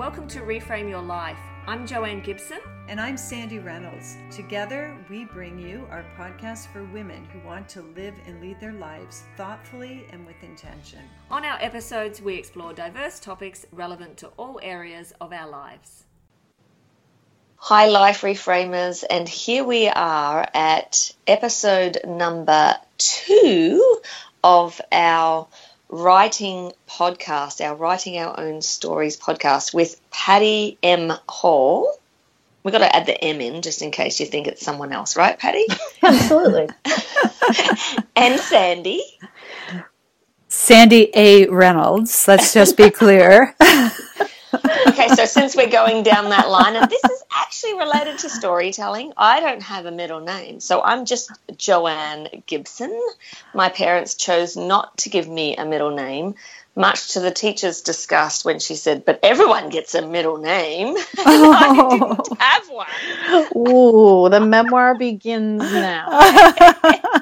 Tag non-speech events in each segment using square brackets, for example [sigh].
Welcome to Reframe Your Life. I'm Joanne Gibson. And I'm Sandy Reynolds. Together, we bring you our podcast for women who want to live and lead their lives thoughtfully and with intention. On our episodes, we explore diverse topics relevant to all areas of our lives. Hi, Life Reframers, and here we are at episode number two of our writing podcast, our Writing Our Own Stories podcast with Patty M. Hall. We've got to add the M in just in case you think it's someone else, right, Patty? [laughs] Absolutely. [laughs] and Sandy. Sandy A. Reynolds, let's just be clear. [laughs] okay, so since we're going down that line, and this is actually related to storytelling, I don't have a middle name. So I'm just Joanne Gibson. My parents chose not to give me a middle name, much to the teacher's disgust when she said, But everyone gets a middle name. Oh. [laughs] I didn't [laughs] have one. Ooh, the memoir begins now. [laughs]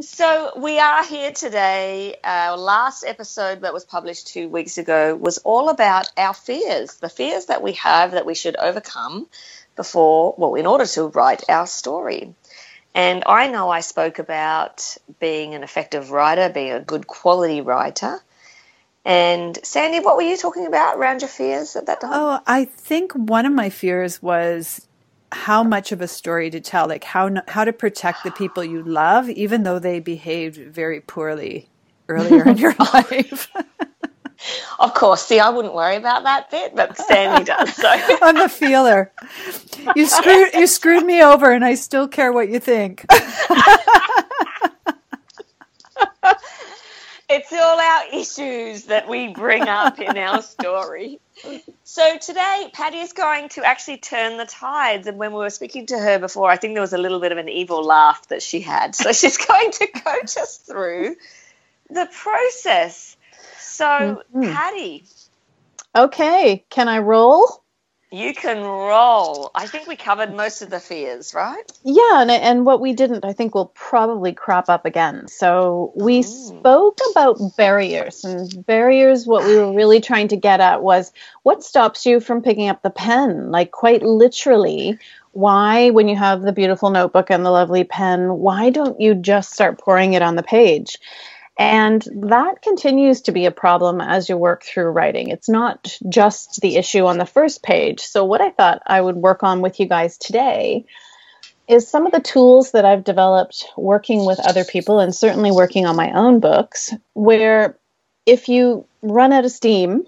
So we are here today. Our last episode that was published two weeks ago was all about our fears, the fears that we have that we should overcome before, well, in order to write our story. And I know I spoke about being an effective writer, being a good quality writer. And Sandy, what were you talking about around your fears at that time? Oh, I think one of my fears was how much of a story to tell, like how how to protect the people you love, even though they behaved very poorly earlier in your [laughs] life. of course, see, I wouldn't worry about that bit, but Sandy does. So [laughs] I'm a feeler. You screwed you screwed me over, and I still care what you think. [laughs] it's all our issues that we bring up in our story. So today, Patty is going to actually turn the tides. And when we were speaking to her before, I think there was a little bit of an evil laugh that she had. So she's [laughs] going to coach us through the process. So, mm-hmm. Patty. Okay, can I roll? You can roll. I think we covered most of the fears, right? Yeah, and, and what we didn't, I think, will probably crop up again. So we Ooh. spoke about barriers, and barriers, what we were really trying to get at was what stops you from picking up the pen? Like, quite literally, why, when you have the beautiful notebook and the lovely pen, why don't you just start pouring it on the page? And that continues to be a problem as you work through writing. It's not just the issue on the first page. So, what I thought I would work on with you guys today is some of the tools that I've developed working with other people and certainly working on my own books, where if you run out of steam,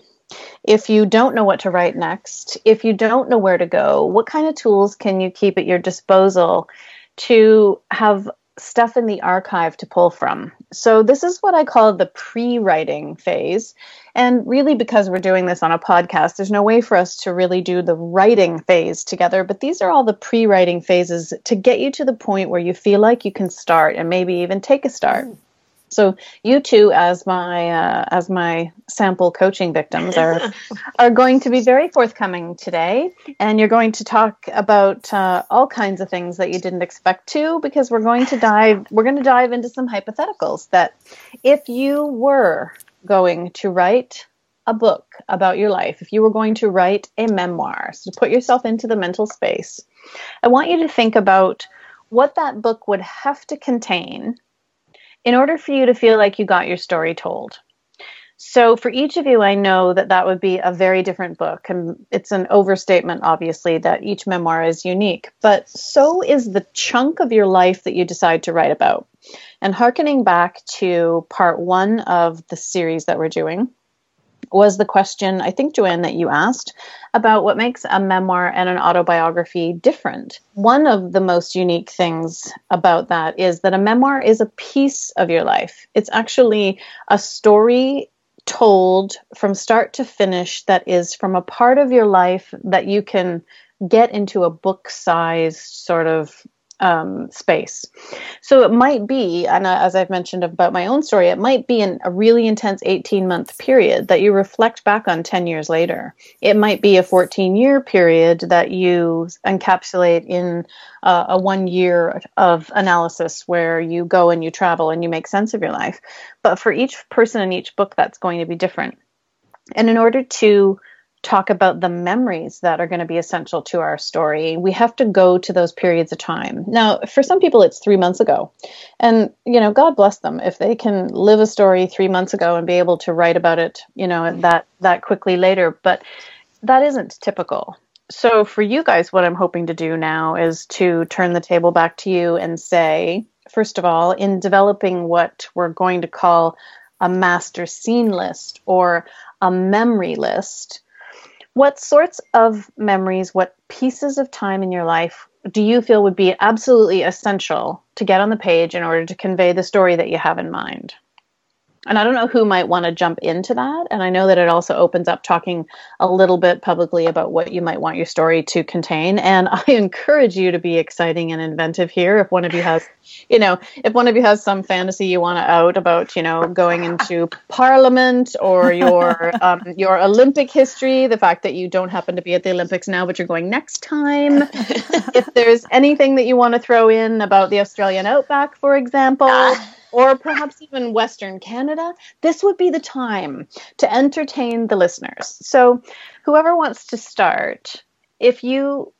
if you don't know what to write next, if you don't know where to go, what kind of tools can you keep at your disposal to have stuff in the archive to pull from. So, this is what I call the pre writing phase. And really, because we're doing this on a podcast, there's no way for us to really do the writing phase together. But these are all the pre writing phases to get you to the point where you feel like you can start and maybe even take a start. Mm. So you two, as my uh, as my sample coaching victims, are [laughs] are going to be very forthcoming today, and you're going to talk about uh, all kinds of things that you didn't expect to, because we're going to dive we're going to dive into some hypotheticals that if you were going to write a book about your life, if you were going to write a memoir, so put yourself into the mental space, I want you to think about what that book would have to contain in order for you to feel like you got your story told. So, for each of you, I know that that would be a very different book. And it's an overstatement, obviously, that each memoir is unique. But so is the chunk of your life that you decide to write about. And harkening back to part one of the series that we're doing, was the question, I think, Joanne, that you asked about what makes a memoir and an autobiography different. One of the most unique things about that is that a memoir is a piece of your life. It's actually a story told from start to finish that is from a part of your life that you can get into a book sized sort of um, space. So it might be, and as I've mentioned about my own story, it might be in a really intense 18 month period that you reflect back on 10 years later. It might be a 14 year period that you encapsulate in uh, a one year of analysis where you go and you travel and you make sense of your life. But for each person in each book, that's going to be different. And in order to talk about the memories that are going to be essential to our story, we have to go to those periods of time. Now, for some people, it's three months ago. And, you know, God bless them if they can live a story three months ago and be able to write about it, you know, that, that quickly later. But that isn't typical. So, for you guys, what I'm hoping to do now is to turn the table back to you and say, first of all, in developing what we're going to call a master scene list or a memory list, what sorts of memories, what pieces of time in your life do you feel would be absolutely essential to get on the page in order to convey the story that you have in mind? And I don't know who might want to jump into that. And I know that it also opens up talking a little bit publicly about what you might want your story to contain. And [laughs] I encourage you to be exciting and inventive here. If one of you has, you know, if one of you has some fantasy you want to out about, you know, going into Parliament or your [laughs] um, your Olympic history, the fact that you don't happen to be at the Olympics now, but you're going next time. [laughs] if there's anything that you want to throw in about the Australian outback, for example. Or perhaps even Western Canada, this would be the time to entertain the listeners. So, whoever wants to start, if you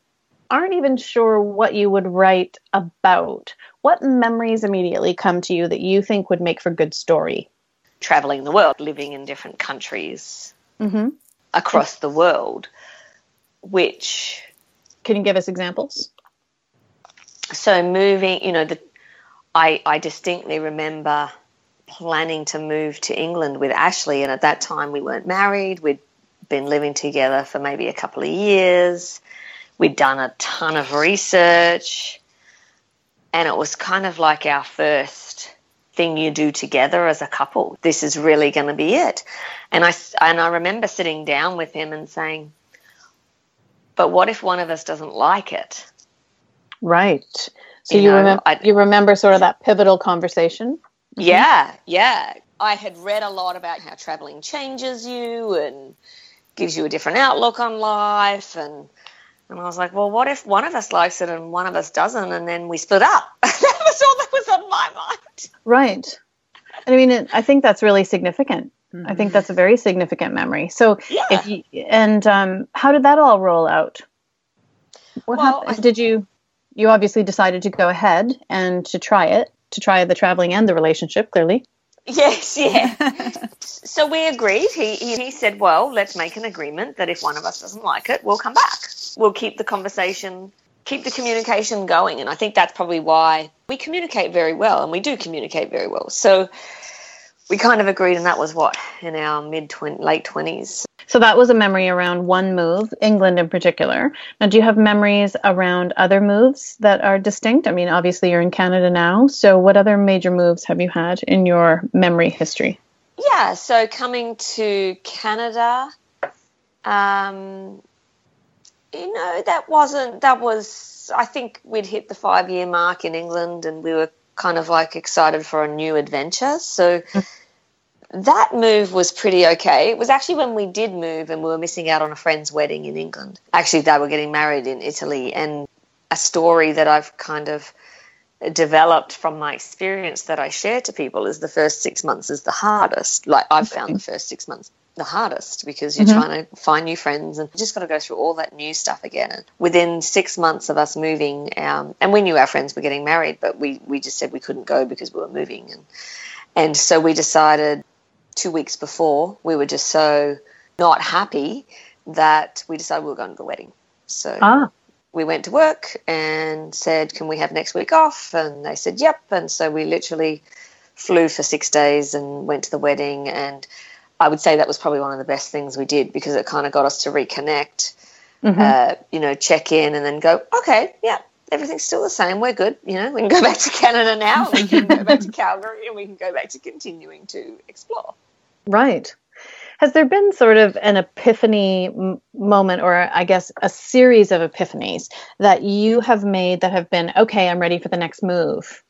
aren't even sure what you would write about, what memories immediately come to you that you think would make for good story? Traveling the world, living in different countries mm-hmm. across the world, which. Can you give us examples? So, moving, you know, the I, I distinctly remember planning to move to England with Ashley, and at that time we weren't married. We'd been living together for maybe a couple of years. We'd done a ton of research, and it was kind of like our first thing you do together as a couple. This is really going to be it. And I and I remember sitting down with him and saying, "But what if one of us doesn't like it?" Right. So you, you know, remember I, you remember sort of that pivotal conversation? Mm-hmm. Yeah, yeah. I had read a lot about how traveling changes you and gives you a different outlook on life and and I was like, well, what if one of us likes it and one of us doesn't, and then we split up? [laughs] that was all that was on my mind. Right. I mean, it, I think that's really significant. Mm-hmm. I think that's a very significant memory. So, yeah. if you, and um, how did that all roll out? What well, happened? Did you you obviously decided to go ahead and to try it, to try the traveling and the relationship, clearly. Yes, [laughs] yeah. [laughs] so we agreed. He, he, he said, well, let's make an agreement that if one of us doesn't like it, we'll come back. We'll keep the conversation, keep the communication going. And I think that's probably why we communicate very well, and we do communicate very well. So we kind of agreed, and that was what in our mid late twenties. So that was a memory around one move, England in particular. Now, do you have memories around other moves that are distinct? I mean, obviously you're in Canada now. So, what other major moves have you had in your memory history? Yeah, so coming to Canada, um, you know, that wasn't, that was, I think we'd hit the five year mark in England and we were kind of like excited for a new adventure. So, mm that move was pretty okay. It was actually when we did move and we were missing out on a friend's wedding in England. Actually, they were getting married in Italy, and a story that I've kind of developed from my experience that I share to people is the first six months is the hardest. Like I've found the first six months the hardest because you're mm-hmm. trying to find new friends and you just got to go through all that new stuff again. And within six months of us moving, um, and we knew our friends were getting married, but we we just said we couldn't go because we were moving and. And so we decided two weeks before, we were just so not happy that we decided we were going to the wedding. So ah. we went to work and said, Can we have next week off? And they said, Yep. And so we literally flew for six days and went to the wedding. And I would say that was probably one of the best things we did because it kind of got us to reconnect, mm-hmm. uh, you know, check in and then go, Okay, yeah, everything's still the same. We're good. You know, we can go back to [laughs] Canada now. We can go back to [laughs] Calgary, and we can go back to continuing to explore. Right. Has there been sort of an epiphany m- moment, or I guess a series of epiphanies that you have made that have been okay? I'm ready for the next move.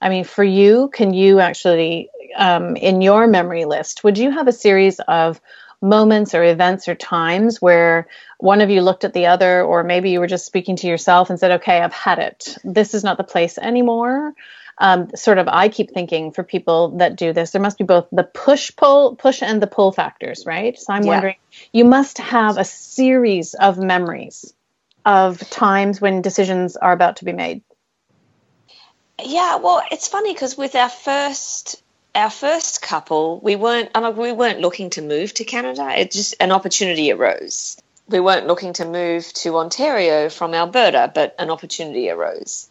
I mean, for you, can you actually, um, in your memory list, would you have a series of moments or events or times where one of you looked at the other, or maybe you were just speaking to yourself and said, okay, I've had it. This is not the place anymore. Um, sort of I keep thinking for people that do this, there must be both the push pull push and the pull factors, right? So I'm Yeah. wondering, you must have a series of memories of times when decisions are about to be made. Yeah, well, it's funny because with our first our first couple, we weren't I mean, we weren't looking to move to Canada. It just an opportunity arose. We weren't looking to move to Ontario from Alberta, but an opportunity arose.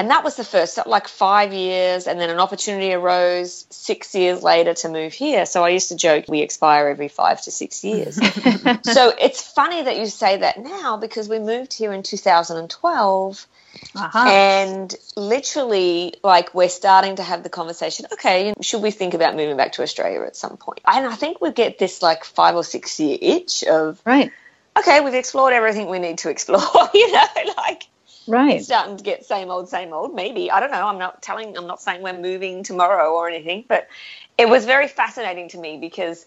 And that was the first, like five years, and then an opportunity arose six years later to move here. So I used to joke we expire every five to six years. [laughs] so it's funny that you say that now because we moved here in 2012 Aha. Uh-huh. and literally like we're starting to have the conversation okay should we think about moving back to australia at some point and i think we get this like five or six year itch of Right. okay we've explored everything we need to [laughs] explore you know [laughs] like Right. starting to get same old same old. Maybe. I don't know. I'm not telling i'm not saying we're moving tomorrow or anything but it was very fascinating to me because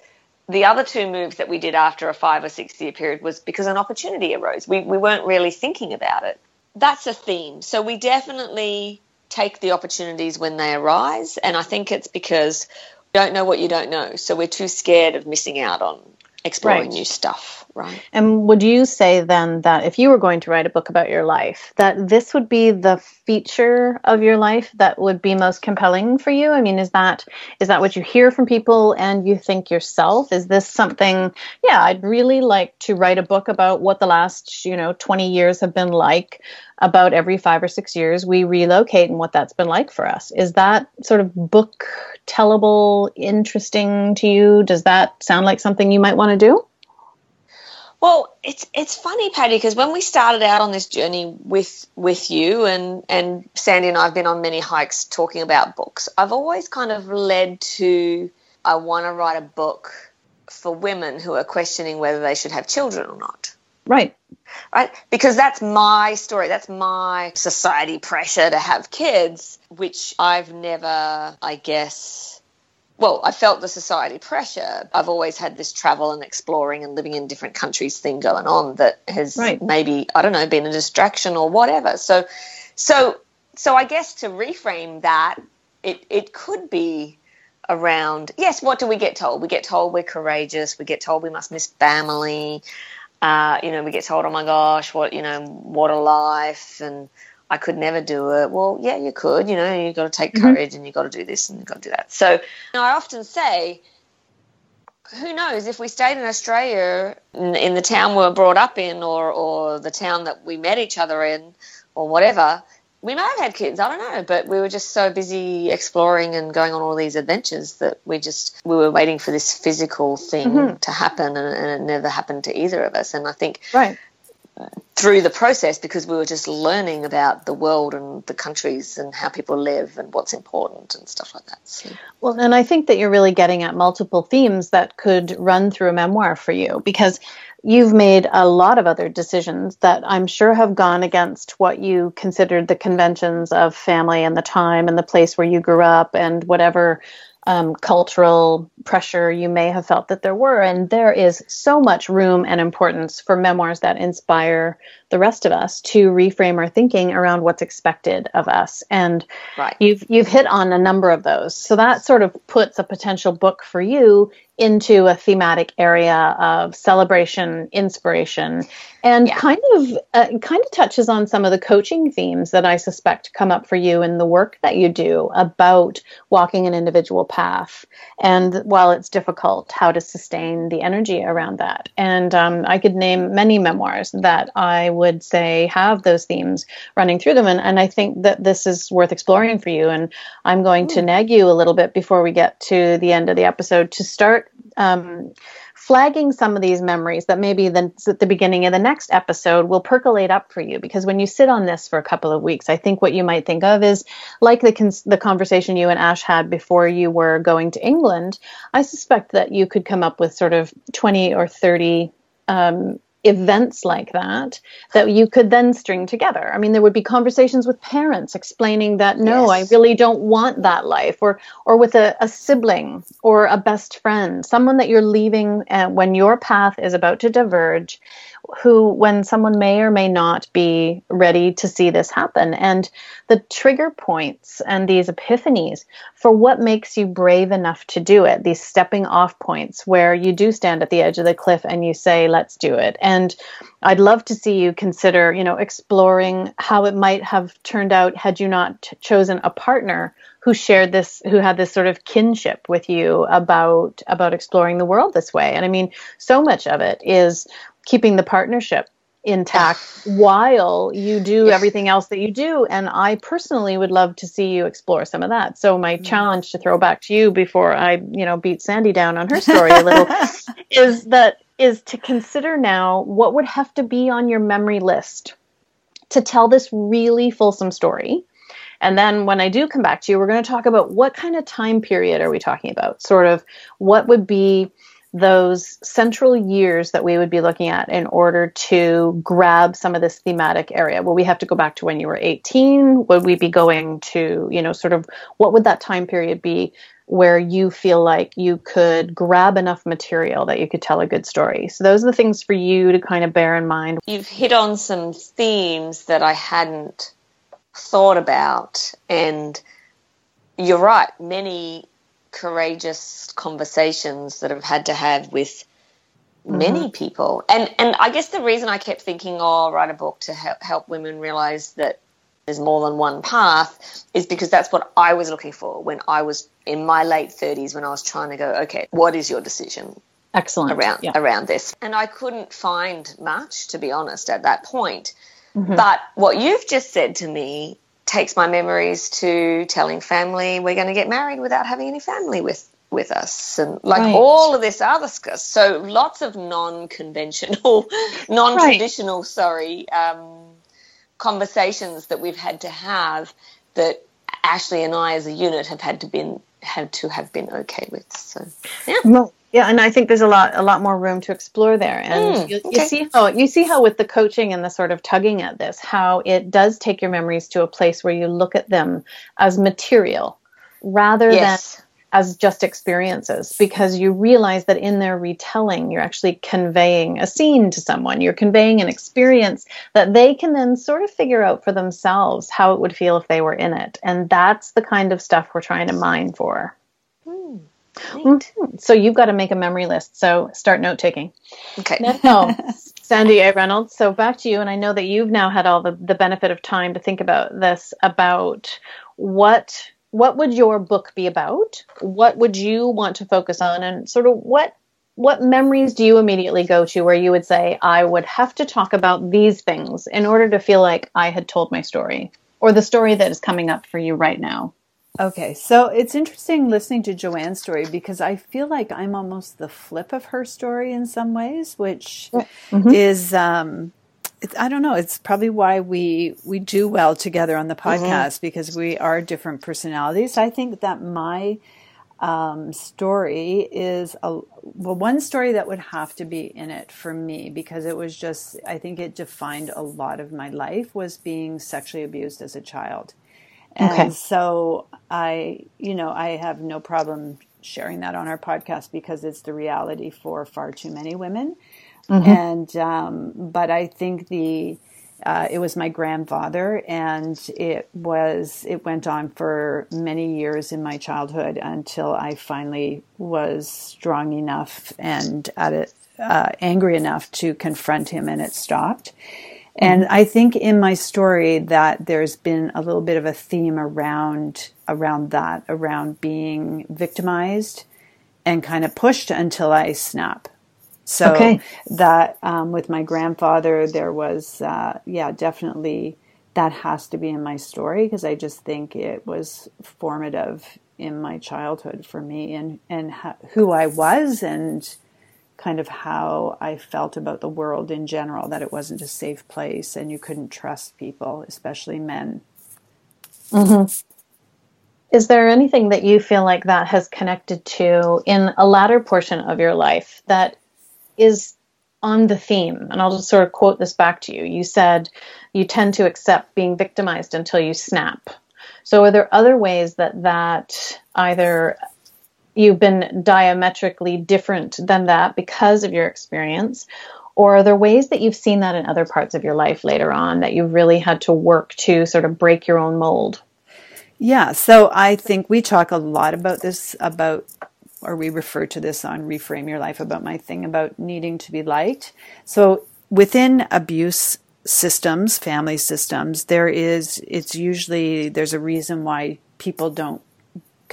the other two moves that we did after a five or six year period was because an opportunity arose. We, we weren't really thinking about it. That's a theme. So we definitely take the opportunities when they arise and i think it's because we don't know what you don't know. So we're too scared of missing out on exploring Right. new stuff right And would you say then that if you were going to write a book about your life, that this would be the feature of your life that would be most compelling for you? I mean, is that is that what you hear from people and you think yourself? Is this something, yeah, I'd really like to write a book about what the last, you know, 20 years have been like, about every 5 or 6 years we relocate and what that's been like for us. Is that sort of book tellable, interesting to you? Does that sound like something you might want to do? Well, it's it's funny, Patty, because when we started out on this journey with with you and and Sandy and I've been on many hikes talking about books. I've always kind of led to I want to write a book for women who are questioning whether they should have children or not. Right. Right? Because that's my story. That's my society pressure to have kids, which I've never, I guess, well, I felt the society pressure. I've always had this travel and exploring and living in different countries thing going on that has Right. maybe I don't know been a distraction or whatever. So, so, so I guess to reframe that, it it could be around yes. What do we get told? We get told we're courageous. We get told we must miss family. Uh, you know, we get told, oh my gosh, what you know, what a life and. I could never do it. Well, yeah, you could. You know, you've got to take mm-hmm. courage and you've got to do this and you've got to do that. So, you know, I often say, who knows if we stayed in Australia in, in the town we were brought up in or, or the town that we met each other in or whatever, we may have had kids. I don't know. But we were just so busy exploring and going on all these adventures that we just, we were waiting for this physical thing mm-hmm. to happen and, and it never happened to either of us. And I think Right. Through the process because we were just learning about the world and the countries and how people live and what's important and stuff like that. So, Well, and I think that you're really getting at multiple themes that could run through a memoir for you because you've made a lot of other decisions that I'm sure have gone against what you considered the conventions of family and the time and the place where you grew up and whatever um, cultural pressure you may have felt that there were. And there is so much room and importance for memoirs that inspire the rest of us to reframe our thinking around what's expected of us. And right. You've you've hit on a number of those. So that sort of puts a potential book for you into a thematic area of celebration, inspiration, and Yeah. kind of uh, kind of touches on some of the coaching themes that I suspect come up for you in the work that you do about walking an individual path. And while it's difficult, how to sustain the energy around that. And um, I could name many memoirs that I would say have those themes running through them. And, and I think that this is worth exploring for you. And I'm going to nag you a little bit before we get to the end of the episode to start um, flagging some of these memories that maybe then at the beginning of the next episode will percolate up for you. Because when you sit on this for a couple of weeks, I think what you might think of is like the, cons- the conversation you and Ash had before you were going to England. I suspect that you could come up with sort of 20 or 30 um, events like that that you could then string together. I mean, there would be conversations with parents explaining that no, yes. I really don't want that life, or or with a, a sibling or a best friend, someone that you're leaving uh, when your path is about to diverge who, when someone may or may not be ready to see this happen, and the trigger points and these epiphanies for what makes you brave enough to do it, these stepping off points where you do stand at the edge of the cliff and you say, let's do it. And I'd love to see you consider, you know, exploring how it might have turned out had you not chosen a partner who shared this who had this sort of kinship with you about about exploring the world this way. And i mean so much of it is keeping the partnership intact [sighs] while you do everything else that you do. And i personally would love to see you explore some of that. So my mm-hmm. challenge to throw back to you before i you know beat sandy down on her story a little [laughs] is that is to consider now what would have to be on your memory list to tell this really fulsome story and then when I do come back to you, we're going to talk about what kind of time period are we talking about? Sort of what would be those central years that we would be looking at in order to grab some of this thematic area? Will we have to go back to when you were 18? Would we be going to, you know, sort of what would that time period be where you feel like you could grab enough material that you could tell a good story? So those are the things for you to kind of bear in mind. You've hit on some themes that I hadn't thought about and you're right, many courageous conversations that I've had to have with many mm-hmm. people. And and I guess the reason I kept thinking, oh, I'll write a book to help, help women realize that there's more than one path is because that's what I was looking for when I was in my late 30s when I was trying to go, okay, what is your decision? Excellent. Around yeah. around this. And I couldn't find much to be honest at that point. Mm-hmm. But what you've just said to me takes my memories to telling family we're going to get married without having any family with with us and like right. all of this other stuff so lots of non-conventional [laughs] non-traditional right. sorry um, conversations that we've had to have that ashley and i as a unit have had to been had to have been okay with so yeah well, yeah, and I think there's a lot a lot more room to explore there. And mm, you, you see how you see how with the coaching and the sort of tugging at this, how it does take your memories to a place where you look at them as material rather yes. than as just experiences because you realize that in their retelling you're actually conveying a scene to someone you're conveying an experience that they can then sort of figure out for themselves how it would feel if they were in it and that's the kind of stuff we're trying to mine for Mm-hmm. So you've got to make a memory list. So start note taking. Okay. Now, [laughs] Sandy A. Reynolds. So back to you, and I know that you've now had all the, the benefit of time to think about this. About what what would your book be about? What would you want to focus on, and sort of what what memories do you immediately go to where you would say I would have to talk about these things in order to feel like I had told my story, or the story that is coming up for you right now? Okay, so it's interesting listening to Joanne's story because I feel like I'm almost the flip of her story in some ways, which mm-hmm. is um, I don't know. It's probably why we we do well together on the mm-hmm. podcast mm-hmm. because we are different personalities. I think that my um, story is a well one story that would have to be in it for me because it was just I think it defined a lot of my life was being sexually abused as a child. And okay. so I, you know, I have no problem sharing that on our podcast because it's the reality for far too many women. Mm-hmm. And, um, but I think the, uh, it was my grandfather and it was, it went on for many years in my childhood until I finally was strong enough and at it, uh, angry enough to confront him and it stopped. And I think in my story that there's been a little bit of a theme around around that, around being victimized and kind of pushed until I snap. So okay. that um, with my grandfather, there was uh, yeah, definitely that has to be in my story because I just think it was formative in my childhood for me and and ha- who I was and kind of how I felt about the world in general, that it wasn't a safe place and you couldn't trust people, especially men. Mm-hmm. Is there anything that you feel like that has connected to in a latter portion of your life that is on the theme, and I'll just sort of quote this back to you. You said you tend to accept being victimized until you snap. So, are there other ways that that either you've been diametrically different than that because of your experience, or are there ways that you've seen that in other parts of your life later on that you've really had to work to sort of break your own mold? Yeah, so I think we talk a lot about this about or we refer to this on reframe your life about my thing about needing to be liked. So within abuse systems, family systems, there is it's usually there's a reason why people don't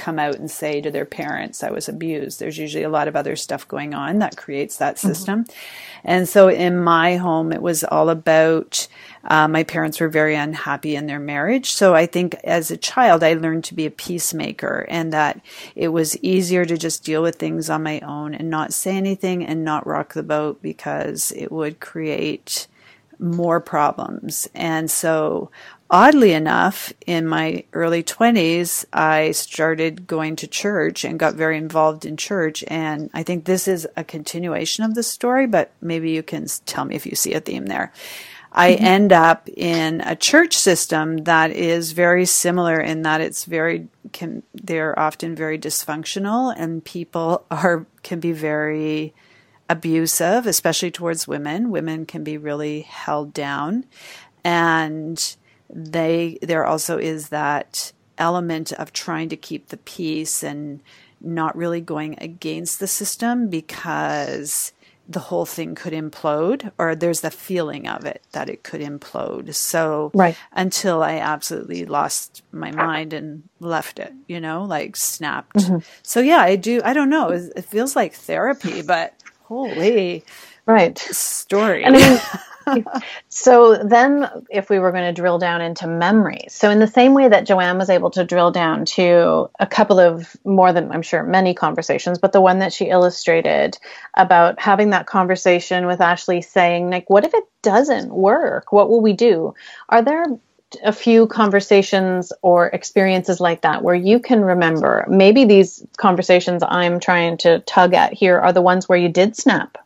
come out and say to their parents, I was abused. There's usually a lot of other stuff going on that creates that mm-hmm. system. Mm-hmm. And so in my home, it was all about uh, my parents were very unhappy in their marriage. So I think as a child, I learned to be a peacemaker and that it was easier to just deal with things on my own and not say anything and not rock the boat because it would create more problems. And so oddly enough, in my early 20s, I started going to church and got very involved in church. And I think this is a continuation of the story, but maybe you can tell me if you see a theme there. I mm-hmm. end up in a church system that is very similar in that it's very can they're often very dysfunctional and people [laughs] are can be very abusive, especially towards women. Women can be really held down. And they there also is that element of trying to keep the peace and not really going against the system because the whole thing could implode or there's the feeling of it that it could implode. So right. until i absolutely lost my mind and left it you know like snapped. Mm-hmm. so yeah i do i don't know. It, feels like therapy but holy right. story. And I mean, [laughs] so then if we were going to drill down into memories so in the same way that joanne was able to drill down to a couple of more than i'm sure many conversations but the one that she illustrated about having that conversation with ashley saying like what if it doesn't work? What will we do? Are there a few conversations or experiences like that where you can remember? Maybe these conversations i'm trying to tug at here are the ones where you did snap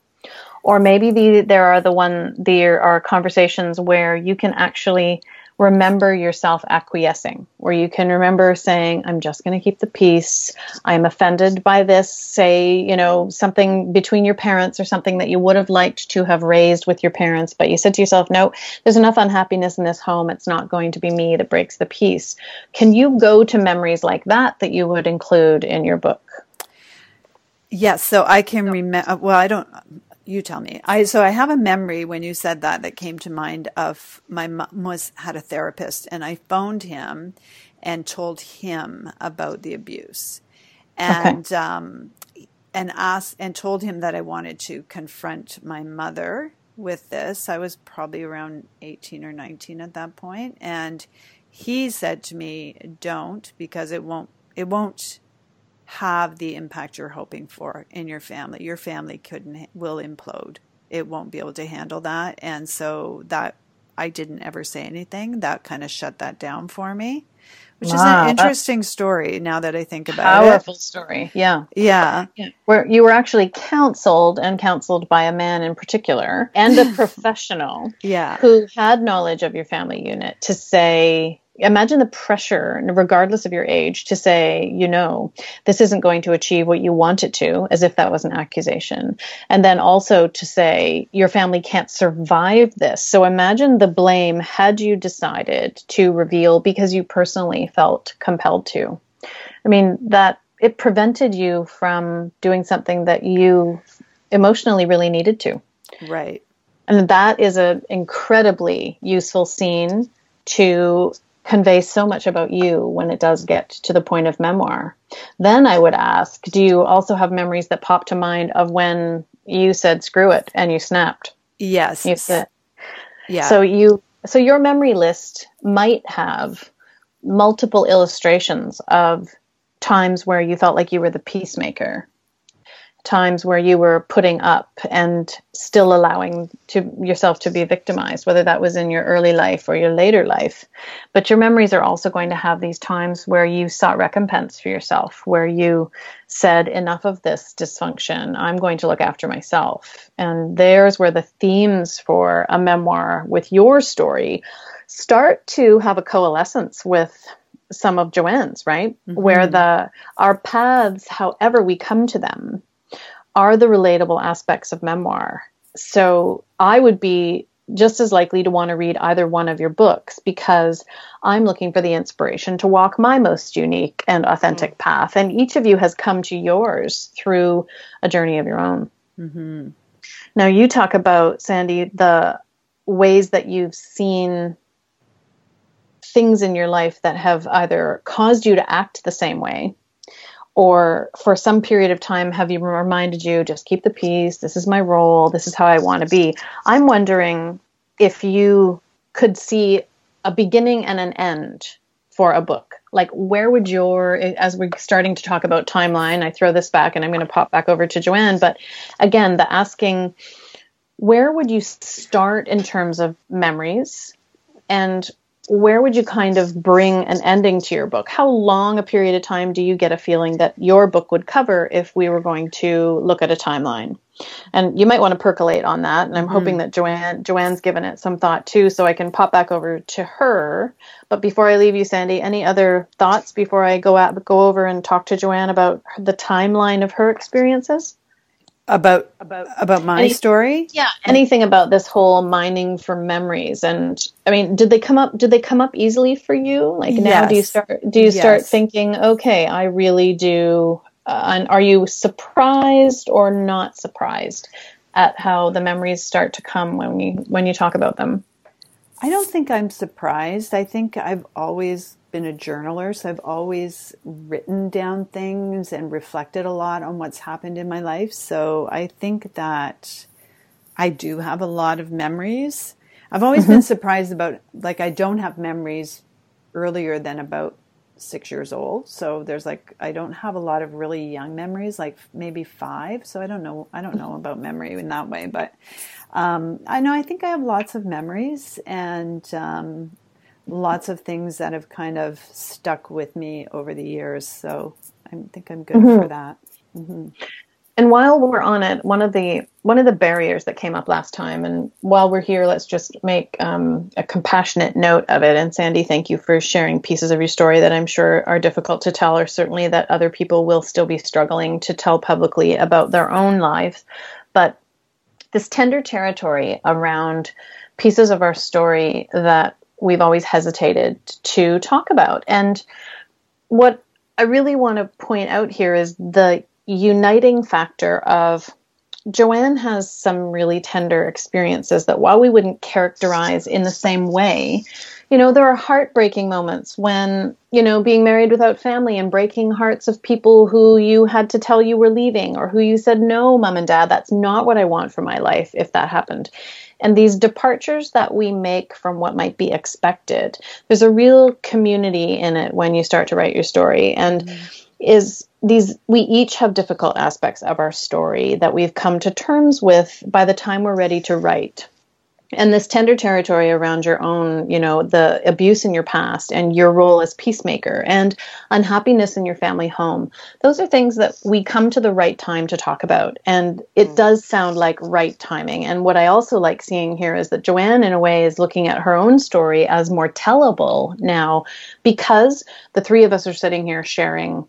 or maybe the, there are the one there are conversations where you can actually remember yourself acquiescing where you can remember saying i'm just going to keep the peace. I'm offended by this say you know something between your parents or something that you would have liked to have raised with your parents but you said to yourself no there's enough unhappiness in this home. It's not going to be me that breaks the peace. Can you go to memories like that that you would include in your book? Yes, so I can remember. Uh, well, I don't you tell me. I so I have a memory when you said that that came to mind of my mom was had a therapist and I phoned him and told him about the abuse and okay. um, and asked and told him that I wanted to confront my mother with this. I was probably around 18 or 19 at that point and he said to me, "Don't because it won't it won't have the impact you're hoping for in your family. Your family couldn't will implode. It won't be able to handle that, and so that I didn't ever say anything. That kind of shut that down for me, which wow, is an interesting story. Now that I think about powerful it, powerful story. Yeah, yeah, yeah. Where you were actually counseled and counseled by a man in particular and a [laughs] professional, yeah, who had knowledge of your family unit to say imagine the pressure, regardless of your age, to say, you know, this isn't going to achieve what you want it to, as if that was an accusation. And then also to say, your family can't survive this. So imagine the blame had you decided to reveal because you personally felt compelled to. I mean, that it prevented you from doing something that you emotionally really needed to. Right. And that is an incredibly useful scene to convey so much about you when it does get to the point of memoir. Then I would ask, do you also have memories that pop to mind of when you said screw it and you snapped? Yes. You said, yeah. So you so your memory list might have multiple illustrations of times where you felt like you were the peacemaker. Times where you were putting up and still allowing to yourself to be victimized whether that was in your early life or your later life but your memories are also going to have these times where you sought recompense for yourself where you said enough of this dysfunction i'm going to look after myself and there's where the themes for a memoir with your story start to have a coalescence with some of Joanne's, right? Mm-hmm. Where the our paths, however we come to them, are the relatable aspects of memoir. So I would be just as likely to want to read either one of your books because I'm looking for the inspiration to walk my most unique and authentic mm-hmm. path. And each of you has come to yours through a journey of your own. Mm-hmm. Now, you talk about, Sandy, the ways that you've seen things in your life that have either caused you to act the same way or for some period of time have you reminded you just keep the peace. This is my role. This is how i want to be. I'm wondering if you could see a beginning and an end for a book. Like where would your as we're starting to talk about timeline i throw this back and i'm going to pop back over to joanne but again the asking where would you start in terms of memories? And where would you kind of bring an ending to your book? How long a period of time do you get a feeling that your book would cover if we were going to look at a timeline? And you might want to percolate on that. And I'm mm-hmm. hoping that Joanne Joanne's given it some thought too, so I can pop back over to her. But before I leave you, Sandy, any other thoughts before I go out go over and talk to Joanne about the timeline of her experiences? About about about my any, story yeah anything about this whole mining for memories and i mean did they come up did they come up easily for you like now yes. do you start do you yes. start thinking okay i really do uh, and are you surprised or not surprised at how the memories start to come when you when you talk about them i don't think i'm surprised i think i've always been a journaler, so I've always written down things and reflected a lot on what's happened in my life. So I think that I do have a lot of memories. I've always mm-hmm. been surprised about, like, I don't have memories earlier than about six years old. So there's like, I don't have a lot of really young memories, like maybe five. So I don't know, I don't know about memory in that way, but um, I know I think I have lots of memories and um, lots of things that have kind of stuck with me over the years. So I think I'm good mm-hmm. for that. Mm-hmm. And while we're on it, one of the one of the barriers that came up last time, and while we're here, let's just make um, a compassionate note of it. And Sandy, thank you for sharing pieces of your story that I'm sure are difficult to tell, or certainly that other people will still be struggling to tell publicly about their own lives. But this tender territory around pieces of our story that we've always hesitated to talk about. And what I really want to point out here is the uniting factor of Joanne has some really tender experiences that while we wouldn't characterize in the same way, you know, there are heartbreaking moments when, you know, being married without family and breaking hearts of people who you had to tell you were leaving or who you said, no, mom and dad, that's not what I want for my life if that happened and these departures that we make from what might be expected there's a real community in it when you start to write your story and mm-hmm. is these we each have difficult aspects of our story that we've come to terms with by the time we're ready to write and this tender territory around your own, you know, the abuse in your past and your role as peacemaker and unhappiness in your family home. Those are things that we come to the right time to talk about. And it mm. does sound like right timing. And what I also like seeing here is that Joanne, in a way, is looking at her own story as more tellable now because the three of us are sitting here sharing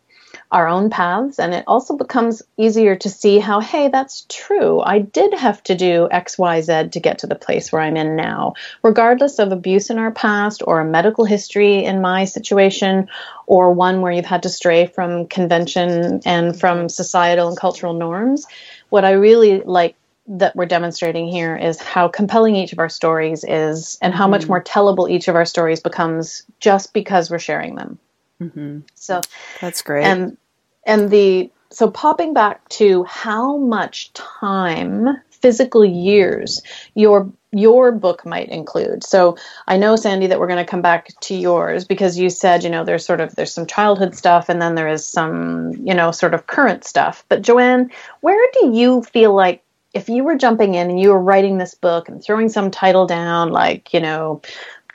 our own paths. And it also becomes easier to see how, hey, that's true. I did have to do X, Y, Z to get to the place where I'm in now, regardless of abuse in our past or a medical history in my situation or one where you've had to stray from convention and from societal and cultural norms. What I really like that we're demonstrating here is how compelling each of our stories is and how much mm-hmm. more tellable each of our stories becomes just because we're sharing them. Mm-hmm. So that's great. And and the so popping back to how much time physical years your your book might include. So I know Sandy that we're going to come back to yours because you said, you know, there's sort of there's some childhood stuff and then there is some, you know, sort of current stuff. But Joanne, where do you feel like if you were jumping in and you were writing this book and throwing some title down like, you know,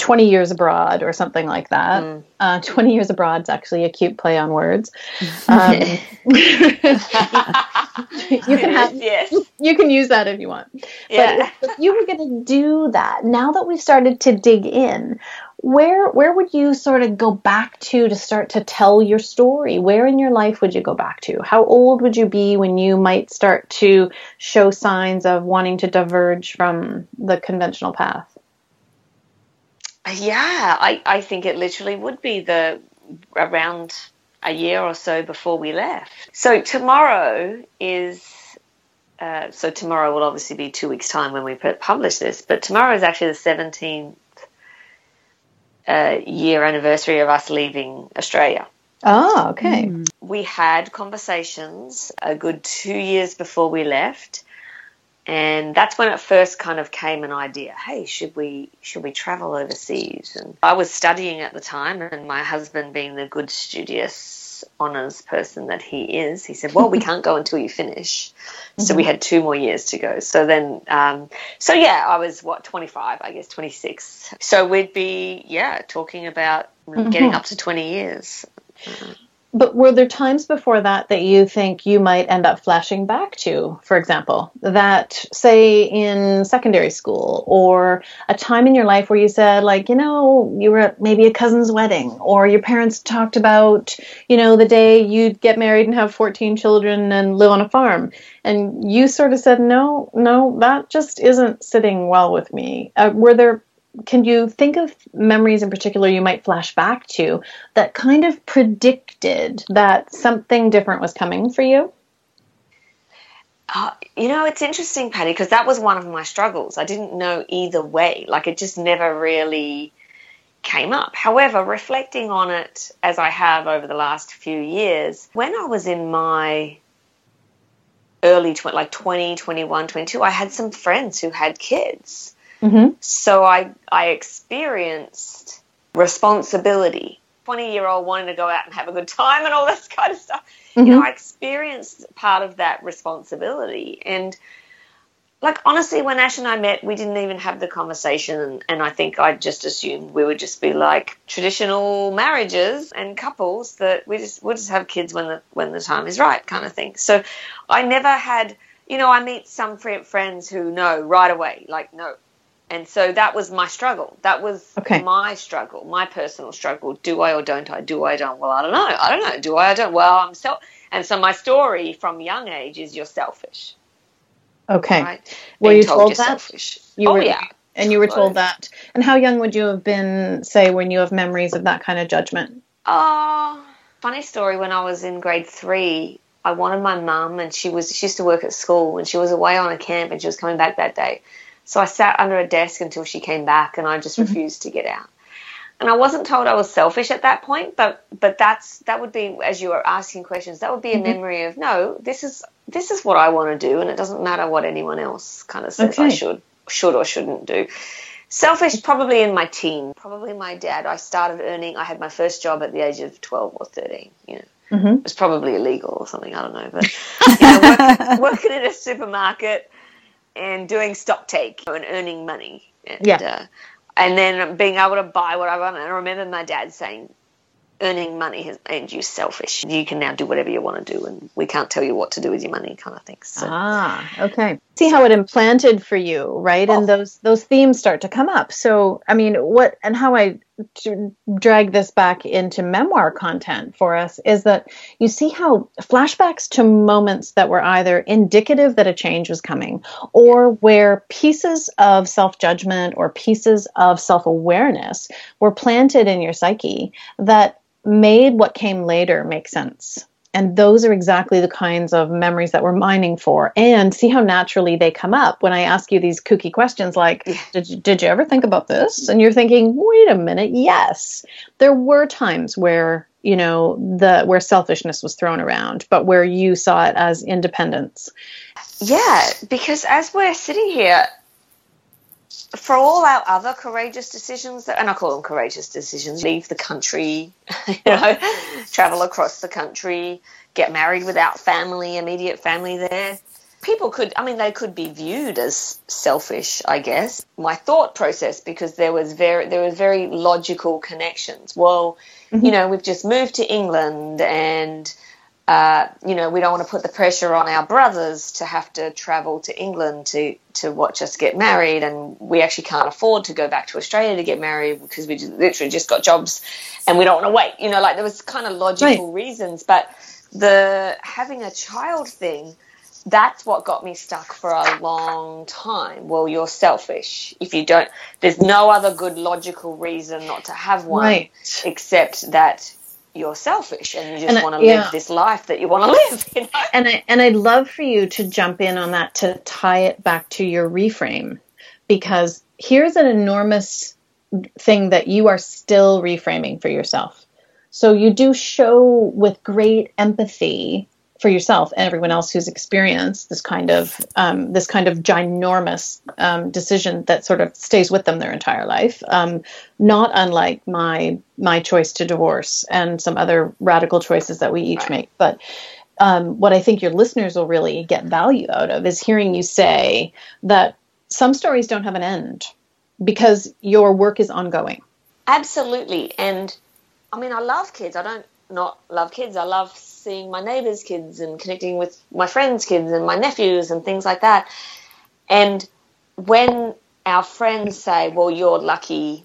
20 years abroad or something like that. Mm. Uh, 20 years abroad is actually a cute play on words. [laughs] Um, you can have, yes. you can use that if you want. Yeah. But if, if you were going to do that, now that we've started to dig in, where where would you sort of go back to to start to tell your story? Where in your life would you go back to? How old would you be when you might start to show signs of wanting to diverge from the conventional path? Yeah, I, I think it literally would be the around a year or so before we left. So tomorrow is uh, so tomorrow will obviously be two weeks time when we publish this, but tomorrow is actually the seventeenth uh, year anniversary of us leaving Australia. Oh, okay. Mm. We had conversations a good two years before we left, and that's when it first kind of came an idea hey should we should we travel overseas and i was studying at the time and my husband being the good studious honors person that he is he said well we can't go until you finish mm-hmm. so we mm-hmm. had two more years to go so then um, so yeah i was what 25 i guess 26 so we'd be yeah talking about mm-hmm. getting up to 20 years but were there times before that that you think you might end up flashing back to, for example, that say in secondary school or a time in your life where you said, like, you know, you were at maybe a cousin's wedding or your parents talked about, you know, the day you'd get married and have 14 children and live on a farm. And you sort of said, no, no, that just isn't sitting well with me. Uh, were there can you think of memories in particular you might flash back to that kind of predicted that something different was coming for you? Uh, you know, it's interesting, Patty, because that was one of my struggles. I didn't know either way. Like, it just never really came up. However, reflecting on it as I have over the last few years, when I was in my early, tw- like 20, 21, 22, I had some friends who had kids. Mm-hmm. So I I experienced responsibility. Twenty year old wanting to go out and have a good time and all this [laughs] kind of stuff. Mm-hmm. You know, I experienced part of that responsibility and like honestly when ash and i met we didn't even have the conversation and, and, i think i just assumed we would just be like traditional marriages and couples that we just we'll just have kids when the when the time is right kind of thing so i never had you know i meet some friends who know right away like no and so that was my struggle. That was okay. my struggle, my personal struggle. Do I or don't I? Do I don't? Well, I don't know. I don't know. Do I or don't? Well, I'm self. And so my story from young age is you're selfish. Okay. Right? Were you told, told that? Selfish. You oh, were, yeah. And you were told that. And how young would you have been, say, when you have memories of that kind of judgment? Oh, funny story. When I was in grade three, I wanted my mum, and she was she used to work at school, and she was away on a camp, and she was coming back that day. So I sat under a desk until she came back, and I just mm-hmm. refused to get out. And I wasn't told I was selfish at that point, but but that's that would be as you were asking questions, that would be a mm-hmm. memory of no, this is this is what I want to do, and it doesn't matter what anyone else kind of says okay. I should should or shouldn't do. Selfish, probably in my teen. Probably my dad. I started earning. I had my first job at the age of twelve or thirteen. You know, mm-hmm. it was probably illegal or something. I don't know, but you know, work, working in a supermarket and doing stock take and earning money. And, yeah. Uh, and then being able to buy what I want. And I remember my dad saying, earning money has made you selfish. You can now do whatever you want to do, and we can't tell you what to do with your money, kind of thing. So. Ah, okay. See how it implanted for you, right? Oh. And those those themes start to come up. So, I mean, what and how I drag this back into memoir content for us is that you see how flashbacks to moments that were either indicative that a change was coming, or where pieces of self judgment or pieces of self awareness were planted in your psyche that made what came later make sense. And those are exactly the kinds of memories that we're mining for. And see how naturally they come up when I ask you these kooky questions like, [laughs] did you, did you ever think about this? And you're thinking, wait a minute, yes. There were times where you know the where selfishness was thrown around but where you saw it as independence yeah because as we're sitting here for all our other courageous decisions and i call them courageous decisions leave the country [laughs] you know travel across the country get married without family immediate family there. People could i mean they could be viewed as selfish i guess. My thought process because there was very there was very logical connections. Well mm-hmm. you know we've just moved to england and uh, you know we don't want to put the pressure on our brothers to have to travel to england to to watch us get married and we actually can't afford to go back to australia to get married because we just, literally just got jobs and we don't want to wait you know like there was kind of logical right. reasons but the having a child thing that's what got me stuck for a long time. Well, you're selfish. If you don't, there's no other good logical reason not to have one right. except that you're selfish and you just and, want to yeah. live this life that you want to [laughs] live. You know? And I, and I'd love for you to jump in on that to tie it back to your reframe, because here's an enormous thing that you are still reframing for yourself. So you do show with great empathy for yourself and everyone else who's experienced this kind of um, this kind of ginormous um, decision that sort of stays with them their entire life. Um, not unlike my my choice to divorce and some other radical choices that we each make, but. Um, what I think your listeners will really get value out of is hearing you say that some stories don't have an end because your work is ongoing. Absolutely. And I mean, I love kids. I don't not love kids. I love seeing my neighbors' kids and connecting with my friends' kids and my nephews and things like that. And when our friends say, "Well, you're lucky.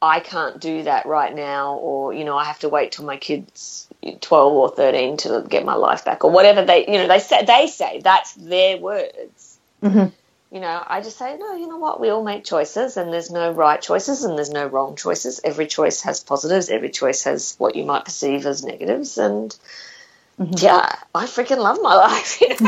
I can't do that right now," or you know, I have to wait till my kids 12 or 13 to get my life back or whatever they you know they say they say that's their words mm-hmm you know, I just say, no, you know what? We all make choices, and there's no right choices, and there's no wrong choices. Every choice has positives. Every choice has what you might perceive as negatives, and mm-hmm. yeah, I freaking love my [laughs] life. You know, [laughs]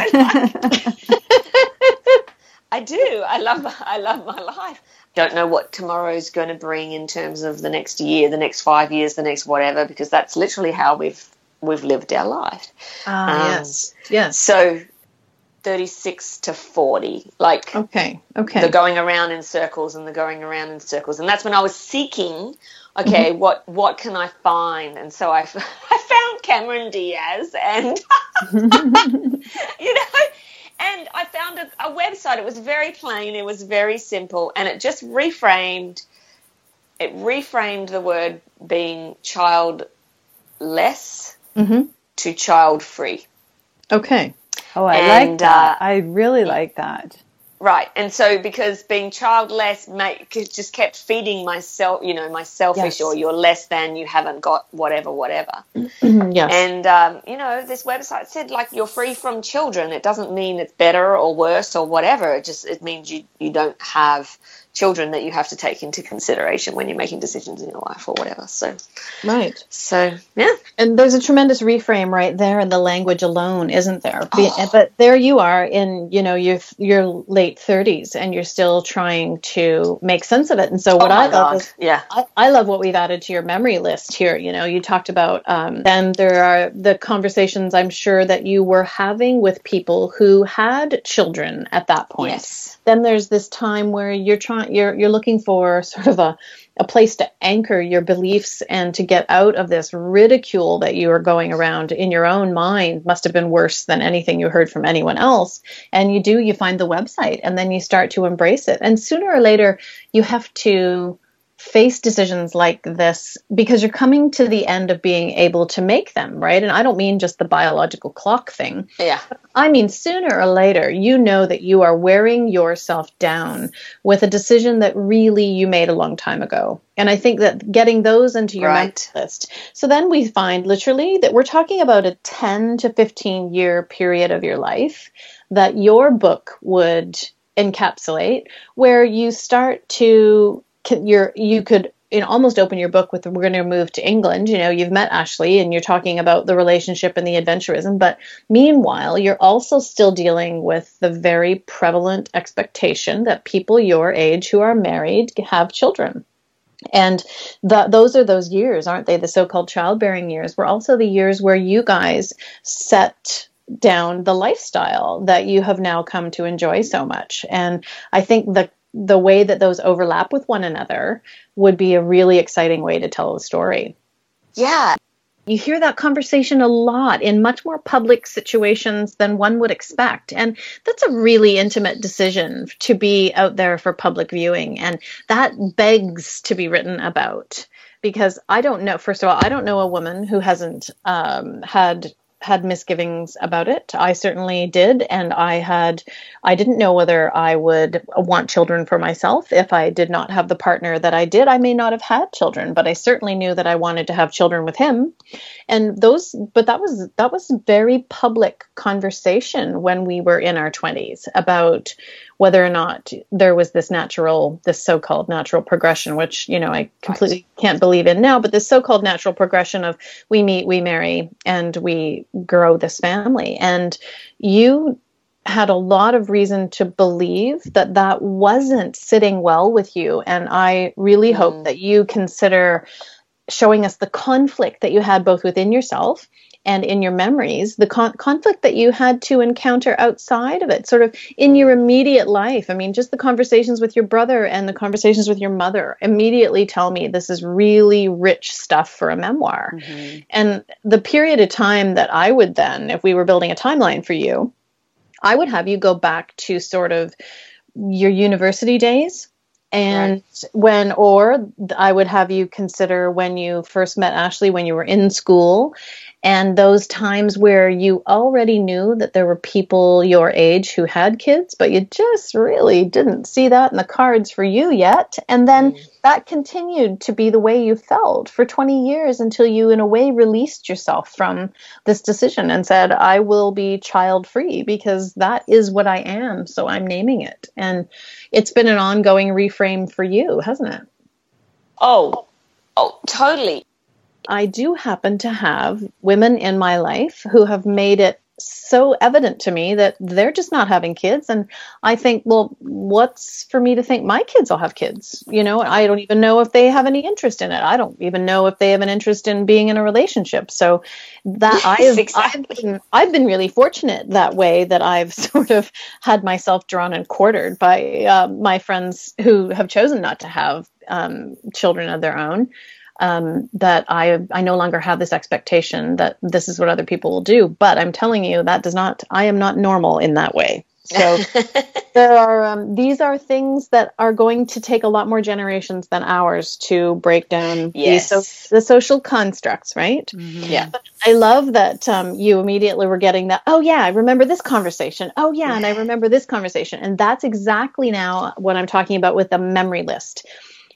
I do. I love. I love my life. Don't know what tomorrow's going to bring in terms of the next year, the next five years, the next whatever, because that's literally how we've we've lived our life. Ah, um, yes, yes. So 36 to 40 like okay okay. the going around in circles and the going around in circles. And that's when i was seeking okay mm-hmm. what what can i find? And so i, [laughs] I found cameron diaz and [laughs] you know and i found a, a, website. It was very plain it was very simple and it just reframed it reframed the word being child less mm-hmm. to child free okay Oh, I and, like that. Uh, I really like that. Right, and so because being childless make, just kept feeding myself, you know, my selfish yes. or you're less than, you haven't got whatever, whatever. yes. And um, you know, this website said like you're free from children. It doesn't mean it's better or worse or whatever. It just it means you you don't have children that you have to take into consideration when you're making decisions in your life or whatever. So, right. So, yeah. And there's a tremendous reframe right there in the language alone, isn't there? Oh. But there you are in, you know, your your late 30s and you're still trying to make sense of it. And so what oh I love is yeah. I, I, love what we've added to your memory list here. You know, you talked about um and there are the conversations I'm sure that you were having with people who had children at that point. Yes then there's this time where you're trying you're you're looking for sort of a a place to anchor your beliefs and to get out of this ridicule that you are going around in your own mind must have been worse than anything you heard from anyone else. And you do you find the website and then you start to embrace it. And sooner or later you have to face decisions like this because you're coming to the end of being able to make them, right? And I don't mean just the biological clock thing. Yeah. I mean, sooner or later, you know that you are wearing yourself down with a decision that really you made a long time ago. And I think that getting those into your right. list. So then we find literally that we're talking about a 10 to 15 year period of your life that your book would encapsulate where you start to you're you could you know almost open your book with we're going to move to England. You know, you've met Ashley and you're talking about the relationship and the adventurism, but meanwhile, you're also still dealing with the very prevalent expectation that people your age who are married have children. And the, those are those years, aren't they? The so called childbearing years were also the years where you guys set down the lifestyle that you have now come to enjoy so much. And I think the the way that those overlap with one another would be a really exciting way to tell a story. Yeah. You hear that conversation a lot in much more public situations than one would expect. And that's a really intimate decision to be out there for public viewing. And that begs to be written about because I don't know, first of all, I don't know a woman who hasn't um, had had misgivings about it. I certainly did, and I had I didn't know whether I would want children for myself if I did not have the partner that I did. I may not have had children, but I certainly knew that I wanted to have children with him. And those but that was that was very public conversation when we were in our 20s about whether or not there was this natural, this so-called natural progression, which you know I completely right. can't believe in now, but this so-called natural progression of we meet, we marry, and we grow this family. And you had a lot of reason to believe that that wasn't sitting well with you, and I really mm. hope that you consider showing us the conflict that you had both within yourself and in your memories, the con- conflict that you had to encounter outside of it, sort of in your immediate life. I mean, just the conversations with your brother and the conversations with your mother immediately tell me this is really rich stuff for a memoir. Mm-hmm. And the period of time that I would then, if we were building a timeline for you, I would have you go back to sort of your university days and right. when or i would have you consider when you first met ashley when you were in school and those times where you already knew that there were people your age who had kids, but you just really didn't see that in the cards for you yet. And then mm. that continued to be the way you felt for 20 years until you, in a way, released yourself from this decision and said, I will be child free because that is what I am. So I'm naming it. And it's been an ongoing reframe for you, hasn't it? Oh, oh, totally. I do happen to have women in my life who have made it so evident to me that they're just not having kids. And i think well what's for me to think my kids will have kids? You know i don't even know if they have any interest in it. I don't even know if they have an interest in being in a relationship. So that [laughs] I've, exactly. I've, been, I've been really fortunate that way that i've [laughs] sort of had myself drawn and quartered by uh, my friends who have chosen not to have um, children of their own um, that I I no longer have this expectation that this is what other people will do. But I'm telling you that does not. I am not normal in that way. So [laughs] there are um, these are things that are going to take a lot more generations than ours to break down yes. these so, the social constructs, right? Mm-hmm. Yeah. But I love that um, you immediately were getting that. Oh yeah, I remember this conversation. Oh yeah, and I remember this conversation, and that's exactly now what I'm talking about with the memory list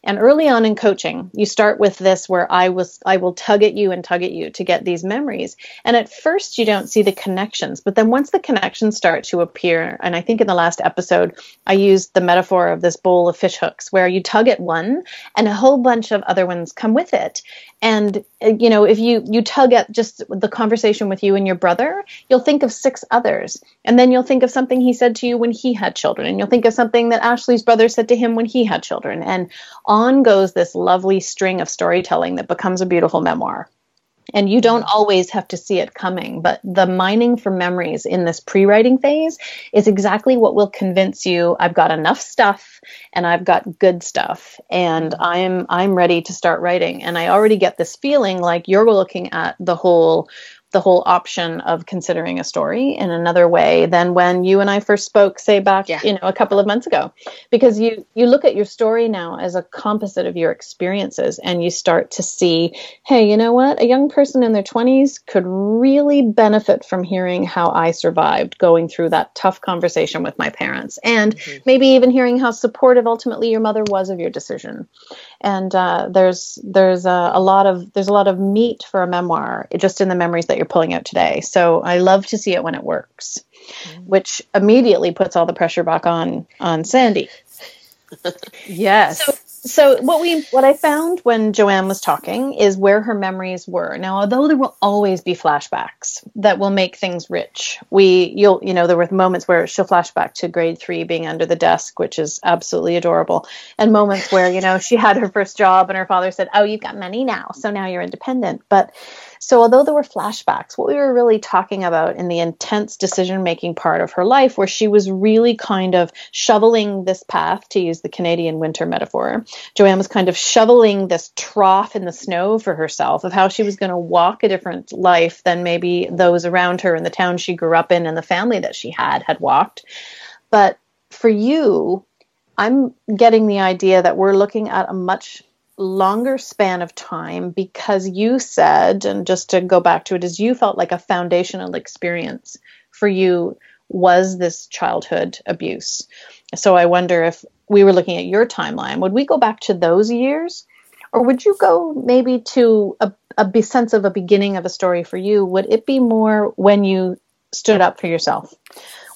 and early on in coaching, you start with this where I was I will tug at you and tug at you to get these memories. And at first you don't see the connections, but then once the connections start to appear, and I think in the last episode I used the metaphor of this bowl of fish hooks where you tug at one and a whole bunch of other ones come with it. And uh, you know if you you tug at just the conversation with you and your brother you'll think of six others. And then you'll think of something he said to you when he had children. And you'll think of something that ashley's brother said to him when he had children. And on goes this lovely string of storytelling that becomes a beautiful memoir. And you don't always have to see it coming but the mining for memories in this pre-writing phase is exactly what will convince you i've got enough stuff and i've got good stuff and mm-hmm. i'm i'm ready to start writing. And i already get this feeling like you're looking at the whole the whole option of considering a story in another way than when you and I first spoke, say back, yeah. you know, a couple of months ago, because you you look at your story now as a composite of your experiences, and you start to see, hey, you know what, a young person in their twenties could really benefit from hearing how I survived going through that tough conversation with my parents, and mm-hmm. maybe even hearing how supportive ultimately your mother was of your decision. And uh, there's there's a, a lot of there's a lot of meat for a memoir just in the memories that you're pulling out today. So I love to see it when it works, mm-hmm. which immediately puts all the pressure back on on Sandy. [laughs] yes. So, so what we what I found when Joanne was talking is where her memories were. Now, although there will always be flashbacks that will make things rich, we you'll you know there were moments where she'll flash back to grade three being under the desk, which is absolutely adorable, and moments where you know she had her first job and her father said, "Oh, you've got money now, so now you're independent." But so, although there were flashbacks, what we were really talking about in the intense decision making part of her life, where she was really kind of shoveling this path, to use the Canadian winter metaphor, Joanne was kind of shoveling this trough in the snow for herself of how she was going to walk a different life than maybe those around her in the town she grew up in and the family that she had had walked. But for you, I'm getting the idea that we're looking at a much longer span of time because you said, and just to go back to it, is you felt like a foundational experience for you was this childhood abuse. So I wonder if we were looking at your timeline, would we go back to those years? Or would you go maybe to a, a sense of a beginning of a story for you? Would it be more when you stood up for yourself?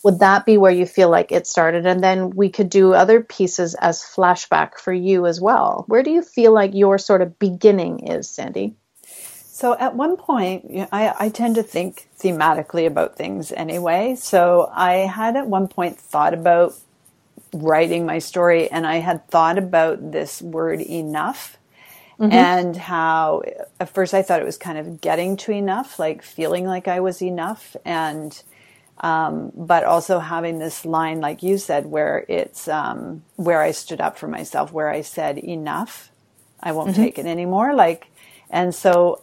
Would that be where you feel like it started? And then we could do other pieces as flashback for you as well. Where do you feel like your sort of beginning is sandy? So at one point I, I tend to think thematically about things anyway. So i had at one point thought about writing my story and i had thought about this word enough Mm-hmm. and how at first I thought it was kind of getting to enough, like feeling like I was enough, and um, but also having this line, like you said, where it's um, where I stood up for myself, where I said enough, I won't mm-hmm. take it anymore. Like, and so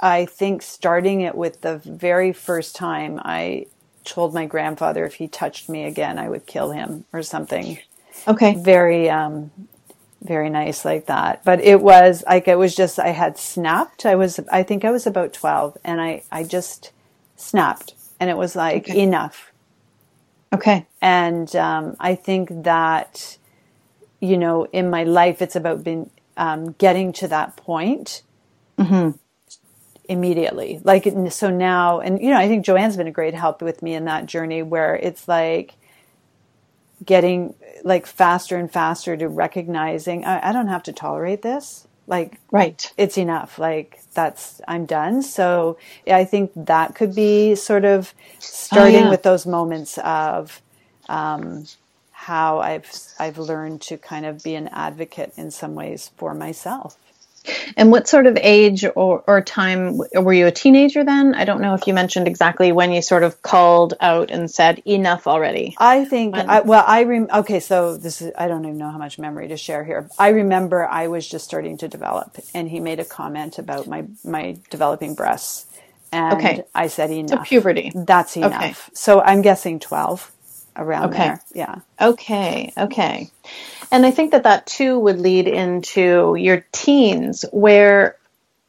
I think starting it with the very first time I told my grandfather if he touched me again, I would kill him or something. Okay. Very, um, very nice like that. But it was like, it was just, I had snapped. I was, I think I was about 12 and I, I just snapped and it was like okay. enough. Okay. And um, I think that you know in my life it's about being um, getting to that point mm-hmm. immediately. Like so now, and you know I think Joanne's been a great help with me in that journey where it's like getting like faster and faster to recognizing I, I don't have to tolerate this like right. it's enough. Like that's i'm done. So yeah, i think that could be sort of starting oh, yeah. with those moments of um, how i've i've learned to kind of be an advocate in some ways for myself and what sort of age or, or time were you a teenager then? I don't know if you mentioned exactly when you sort of called out and said enough already. I think I, well, I rem- okay. So this is I don't even know how much memory to share here. I remember I was just starting to develop, and he made a comment about my my developing breasts, and okay. I said enough. So puberty. That's enough. Okay. So I'm guessing twelve around okay. there. Yeah. Okay. Okay. And I think that that too would lead into your teens where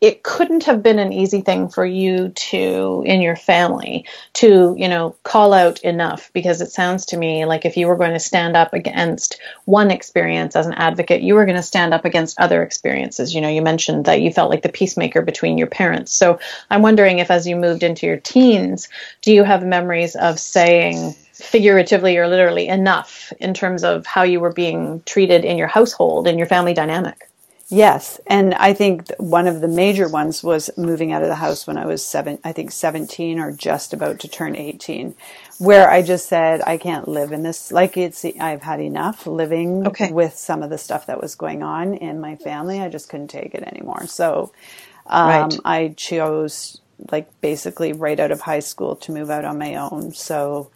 it couldn't have been an easy thing for you to in your family to you know call out enough because it sounds to me like if you were going to stand up against one experience as an advocate you were going to stand up against other experiences. You know you mentioned that you felt like the peacemaker between your parents. So i'm wondering if as you moved into your teens do you have memories of saying figuratively or literally enough in terms of how you were being treated in your household in your family dynamic yes and i think one of the major ones was moving out of the house when i was seven i think 17 or just about to turn 18 where i just said i can't live in this like it's i've had enough living okay. with some of the stuff that was going on in my family i just couldn't take it anymore so um, right. i chose like basically right out of high school to move out on my own so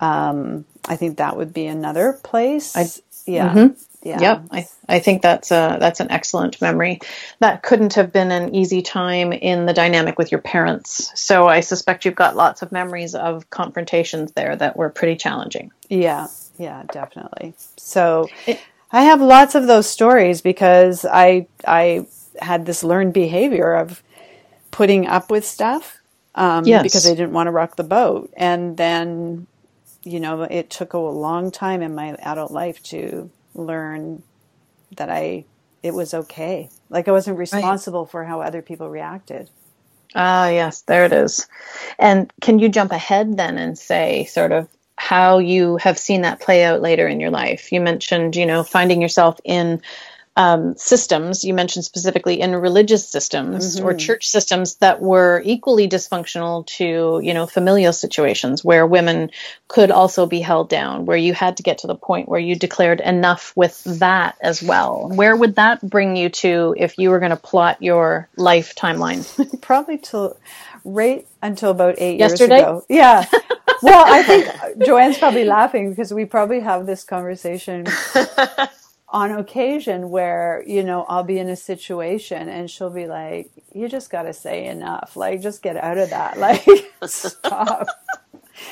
um, I think that would be another place. I, yeah. Mm-hmm. Yeah. Yep. I, I think that's a, that's an excellent memory. That couldn't have been an easy time in the dynamic with your parents. So I suspect you've got lots of memories of confrontations there that were pretty challenging. Yeah. Yeah, definitely. So it, I have lots of those stories because I, I had this learned behavior of putting up with stuff um, yes. because I didn't want to rock the boat. And then you know, it took a long time in my adult life to learn that I it was okay. Like I wasn't responsible right. for how other people reacted. Ah, yes, there it is. And can you jump ahead then and say sort of how you have seen that play out later in your life? You mentioned, you know, finding yourself in um, systems, you mentioned specifically in religious systems or church systems that were equally dysfunctional to, you know, familial situations where women could also be held down, where you had to get to the point where you declared enough with that as well. Where would that bring you to if you were going to plot your life timeline? [laughs] Probably till right until about eight Yesterday? years ago. Yeah. [laughs] well, I think Joanne's probably laughing because we probably have this conversation [laughs] on occasion where, you know, I'll be in a situation and she'll be like, you just got to say enough. Like, just get out of that. [laughs] Like, stop. [laughs]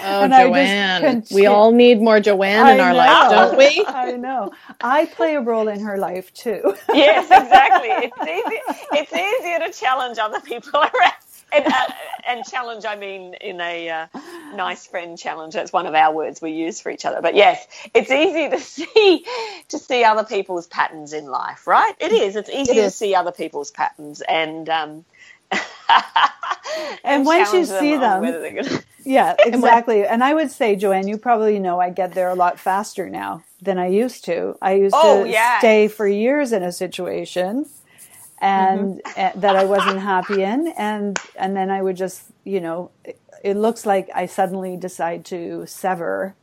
Oh, And Joanne. conti- we all need more Joanne in I our know. life, don't we? [laughs] I know. I play a role in her life too. yes, exactly. It's easy. It's easier to challenge other people around. And, uh, and challenge, I mean, in a uh, nice friend challenge. That's one of our words we use for each other. But yes, it's easy to [laughs] see to see other people's patterns in life, right? It is. It's easy to see other people's patterns and um, [laughs] And once you see on them- gonna- [laughs] Yeah, exactly. And I would say, Joanne, you probably know I get there a lot faster now than I used to. I used Oh, to yeah. stay for years in a situation and uh, that I wasn't happy in and and then I would just, you know, it, it looks like I suddenly decide to sever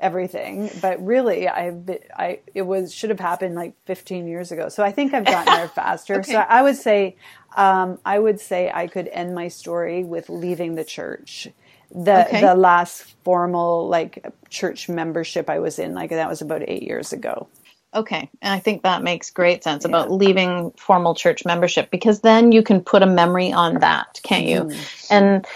everything, but really I've been, I it was should have happened like 15 years ago. So I think I've gotten there [laughs] faster. So I would say um, I would say I could end my story with leaving the church. The Okay. the last formal like church membership I was in, like that was about eight years ago. Okay. And I think that makes great sense about leaving formal church membership because then you can put a memory on that, can't you? Mm-hmm. And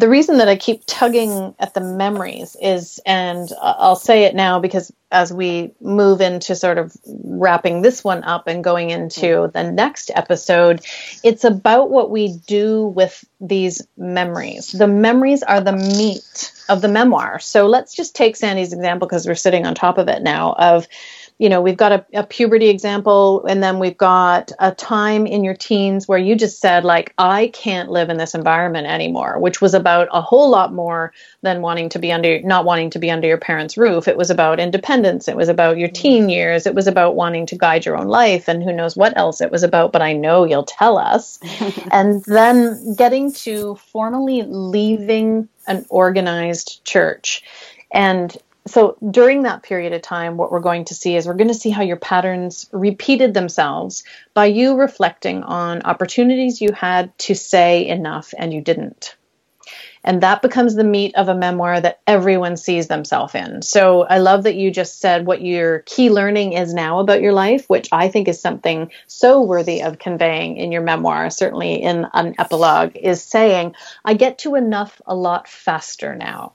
the, reason that I keep tugging at the memories is, and I'll say it now because as we move into sort of wrapping this one up and going into mm-hmm. the next episode, it's about what we do with these memories. The memories are the meat of the memoir. So let's just take Sandy's example because we're sitting on top of it now of you know, we've got a, a puberty example, and then we've got a time in your teens where you just said, like, I can't live in this environment anymore, which was about a whole lot more than wanting to be under, not wanting to be under your parents' roof. It was about independence. It was about your mm-hmm. teen years. It was about wanting to guide your own life, and who knows what else it was about, but I know you'll tell us. [laughs] and then getting to formally leaving an organized church. And so during that period of time, what we're going to see is we're going to see how your patterns repeated themselves by you reflecting on opportunities you had to say enough and you didn't. And that becomes the meat of a memoir that everyone sees themselves in. So I love that you just said what your key learning is now about your life, which I think is something so worthy of conveying in your memoir, certainly in an epilogue, is saying, I get to enough a lot faster now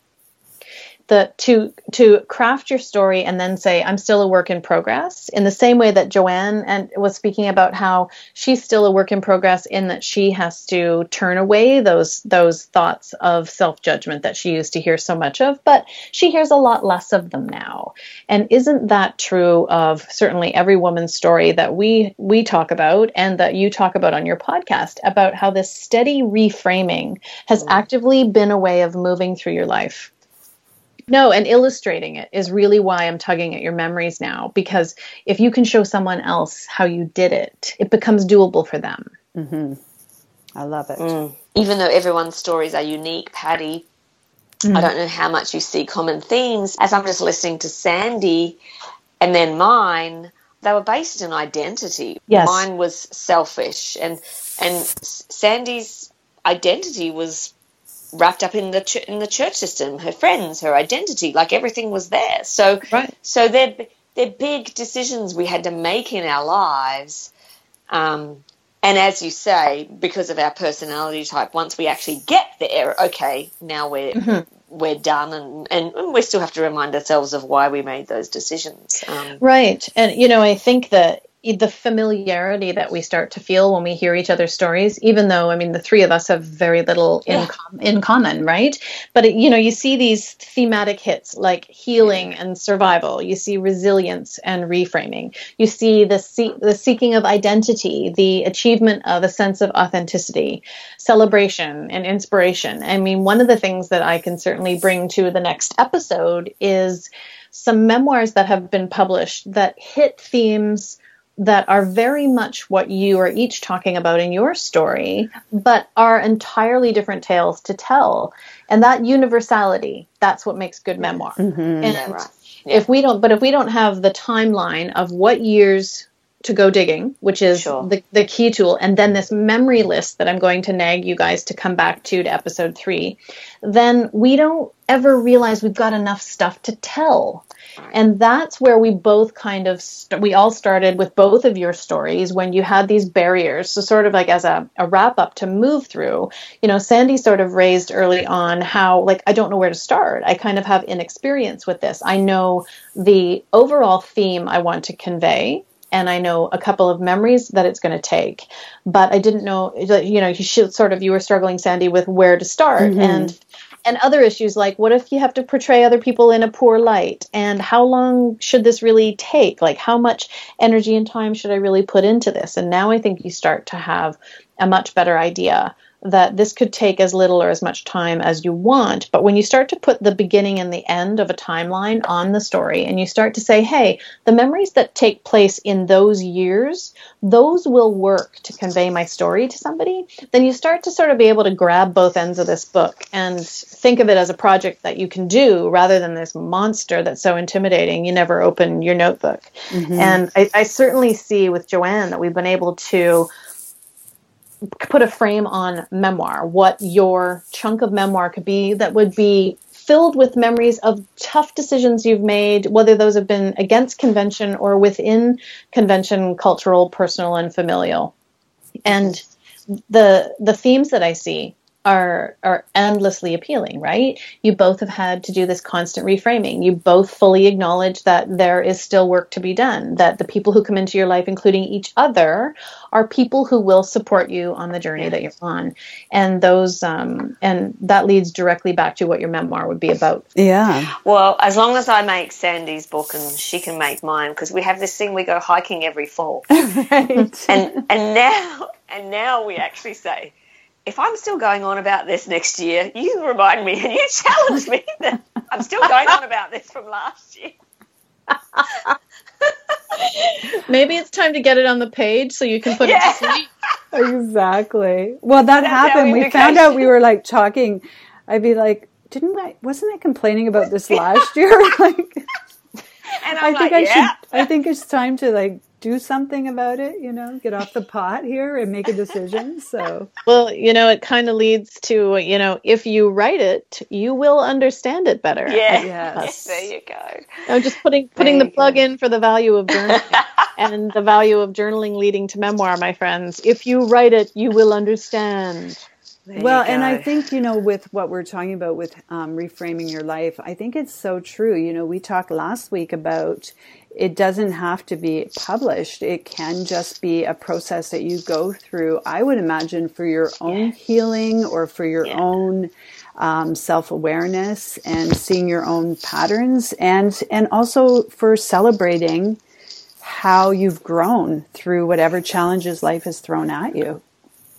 the to to craft your story and then say I'm still a work in progress in the same way that Joanne and was speaking about how she's still a work in progress in that she has to turn away those those thoughts of self-judgment that she used to hear so much of but she hears a lot less of them now. And isn't that true of certainly every woman's story that we we talk about and that you talk about on your podcast about how this steady reframing has mm-hmm. actively been a way of moving through your life no, and illustrating it is really why I'm tugging at your memories now because if you can show someone else how you did it, it becomes doable for them. Mm-hmm. I love it. Mm. even though everyone's stories are unique, Patty, I mm-hmm. don't know how much you see common themes. As I'm just listening to Sandy and then mine, they were based in identity. Yes. Mine was selfish, and and Sandy's identity was wrapped up in the ch- in the church system. Her friends, her identity, like everything was there. So Right. so they're they're big decisions we had to make in our lives. Um, and as you say, because of our personality type, once we actually get there, okay, now we're we're done, and, and we still have to remind ourselves of why we made those decisions. Um, Right. And, you know, I think that the familiarity that we start to feel when we hear each other's stories, even though, I mean, the three of us have very little in, Yeah. com- in common, right? But, it, you know, you see these thematic hits like healing and survival. You see resilience and reframing. You see the, see- the seeking of identity, the achievement of a sense of authenticity, celebration and inspiration. I mean, one of the things that I can certainly bring to the next episode is some memoirs that have been published that hit themes that are very much what you are each talking about in your story, but are entirely different tales to tell. And that universality, that's what makes good memoir. Mm-hmm. And Yeah, right. if we don't, but if we don't have the timeline of what years to go digging, which is Sure. the, the key tool, and then this memory list that I'm going to nag you guys to come back to to episode three, then we don't ever realize we've got enough stuff to tell. And that's where we both kind of, st- we all started with both of your stories when you had these barriers. So, sort of like as a, a wrap up to move through, you know, Sandy sort of raised early on how, like, I don't know where to start. I kind of have inexperience with this. I know the overall theme I want to convey. And I know a couple of memories that it's going to take, but I didn't know. You know, you should sort of you were struggling, Sandy, with where to start, mm-hmm. and and other issues like what if you have to portray other people in a poor light? And how long should this really take? Like how much energy and time should i really put into this? And now i think you start to have a much better idea that this could take as little or as much time as you want. But when you start to put the beginning and the end of a timeline on the story and you start to say hey the memories that take place in those years those will work to convey my story to somebody then you start to sort of be able to grab both ends of this book and think of it as a project that you can do rather than this monster that's so intimidating. You never open your notebook. Mm-hmm. And I, I certainly see with joanne that we've been able to put a frame on memoir what your chunk of memoir could be that would be filled with memories of tough decisions you've made whether those have been against convention or within convention cultural personal and familial. And the the themes that I see are are endlessly appealing, right? You both have had to do this constant reframing. You both fully acknowledge that there is still work to be done, that the people who come into your life, including each other, are people who will support you on the journey that you're on. And those um, and that leads directly back to what your memoir would be about. Yeah. Well, as long as I make Sandy's book and she can make mine, because we have this thing we go hiking every fall, [laughs] Right. and and now and now we actually say, if I'm still going on about this next year, you remind me and you [laughs] challenge me that I'm still going on about this from last year. [laughs] Maybe it's time to get it on the page so you can put it to sleep. [laughs] Exactly. Well, that That's happened. We found out we were like talking. I'd be like, didn't I? Wasn't I complaining about this last year? like, And I I'm think like, I yeah. should. I think it's time to like do something about it. You know, get off the pot here and make a decision. So Well, you know, it kind of leads to, you know, if you write it, you will understand it better. Yeah. Yes. There you go. I'm just putting putting the There you plug go. in for the value of journaling [laughs] and the value of journaling leading to memoir, my friends. If you write it, you will understand. There well, and I think you know with what we're talking about with um, reframing your life, I think it's so true. You know, we talked last week about it doesn't have to be published. It can just be a process that you go through. I would imagine for your own healing or for your Yeah. own um, self awareness and seeing your own patterns, and and also for celebrating how you've grown through whatever challenges life has thrown at you.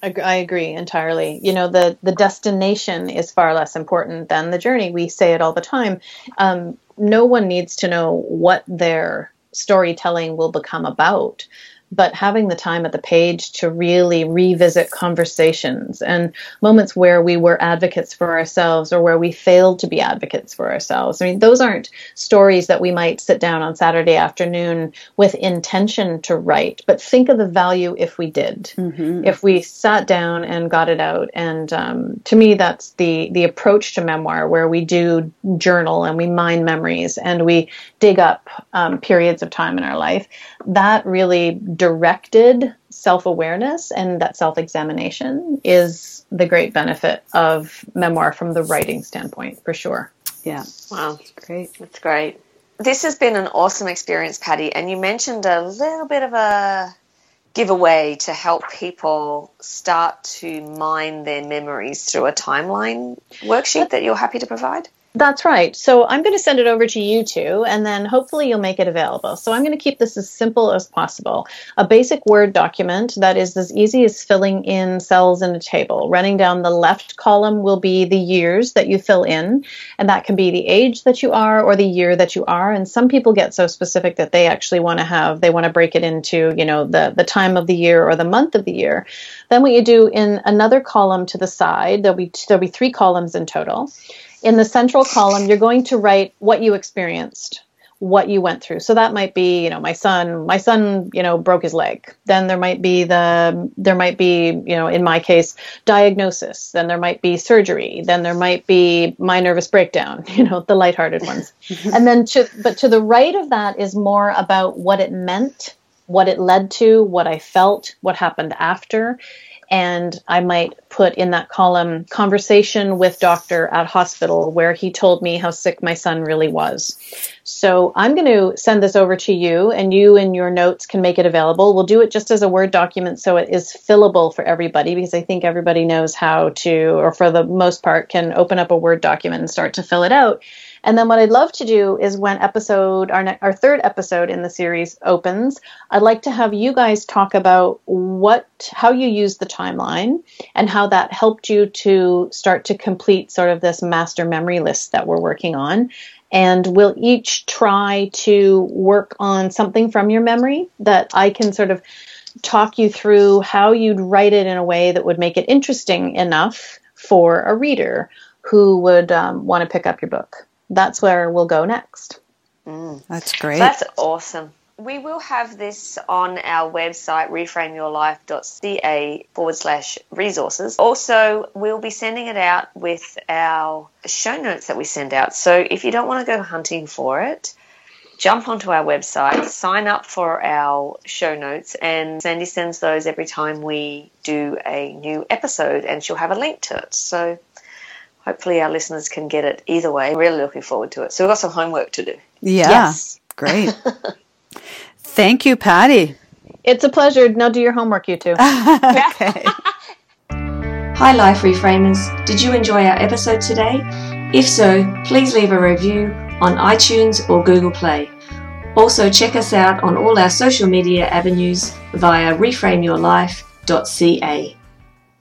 I agree entirely. You know, the the destination is far less important than the journey. We say it all the time. Um, no one needs to know what their storytelling will become about, but having the time at the page to really revisit conversations and moments where we were advocates for ourselves or where we failed to be advocates for ourselves. I mean, those aren't stories that we might sit down on Saturday afternoon with intention to write, but think of the value if we did, if we sat down and got it out. And um, to me, that's the the approach to memoir, where we do journal and we mine memories and we dig up um, periods of time in our life. That really directed self awareness and that self examination is the great benefit of memoir from the writing standpoint, for sure. Yeah, Wow. That's great. That's great. This has been an awesome experience, Patty. And you mentioned a little bit of a giveaway to help people start to mine their memories through a timeline worksheet that you're happy to provide. That's right. So I'm going to send it over to you two, and then hopefully you'll make it available. So I'm going to keep this as simple as possible. A basic Word document that is as easy as filling in cells in a table. Running down the left column will be the years that you fill in, and that can be the age that you are or the year that you are. And some people get so specific that they actually want to have, they want to break it into, you know, the, the time of the year or the month of the year. Then what you do in another column to the side, there'll be, there'll be three columns in total in the central column, you're going to write what you experienced, what you went through. So that might be, you know, my son, my son, you know, broke his leg. Then there might be the, there might be, you know, in my case, diagnosis. Then there might be surgery. Then there might be my nervous breakdown, [laughs] you know, the lighthearted ones. [laughs] and then to, but to the right of that is more about what it meant, what it led to, what I felt, what happened after and I might put in that column conversation with doctor at hospital where he told me how sick my son really was. So I'm going to send this over to you and you in your notes can make it available. We'll do it just as a Word document so it is fillable for everybody because I think everybody knows how to, or for the most part, can open up a Word document and start to fill it out. And then what I'd love to do is when episode our ne- our third episode in the series opens, I'd like to have you guys talk about what how you use the timeline and how that helped you to start to complete sort of this master memory list that we're working on. And we'll each try to work on something from your memory that I can sort of talk you through how you'd write it in a way that would make it interesting enough for a reader who would um, want to pick up your book that's where we'll go next. Mm. That's great. That's awesome. We will have this on our website, reframeyourlife.ca forward slash resources. Also, we'll be sending it out with our show notes that we send out. So if you don't want to go hunting for it, jump onto our website, sign up for our show notes, and Sandy sends those every time we do a new episode, and she'll have a link to it. So hopefully our listeners can get it either way. Really looking forward to it. So we've got some homework to do. Yeah. Yes. Great. [laughs] Thank you, Patty. It's a pleasure. Now do your homework, you two. [laughs] okay. [laughs] Hi, Life Reframers. Did you enjoy our episode today? If so, please leave a review on iTunes or Google Play. Also, check us out on all our social media avenues via reframeyourlife.ca.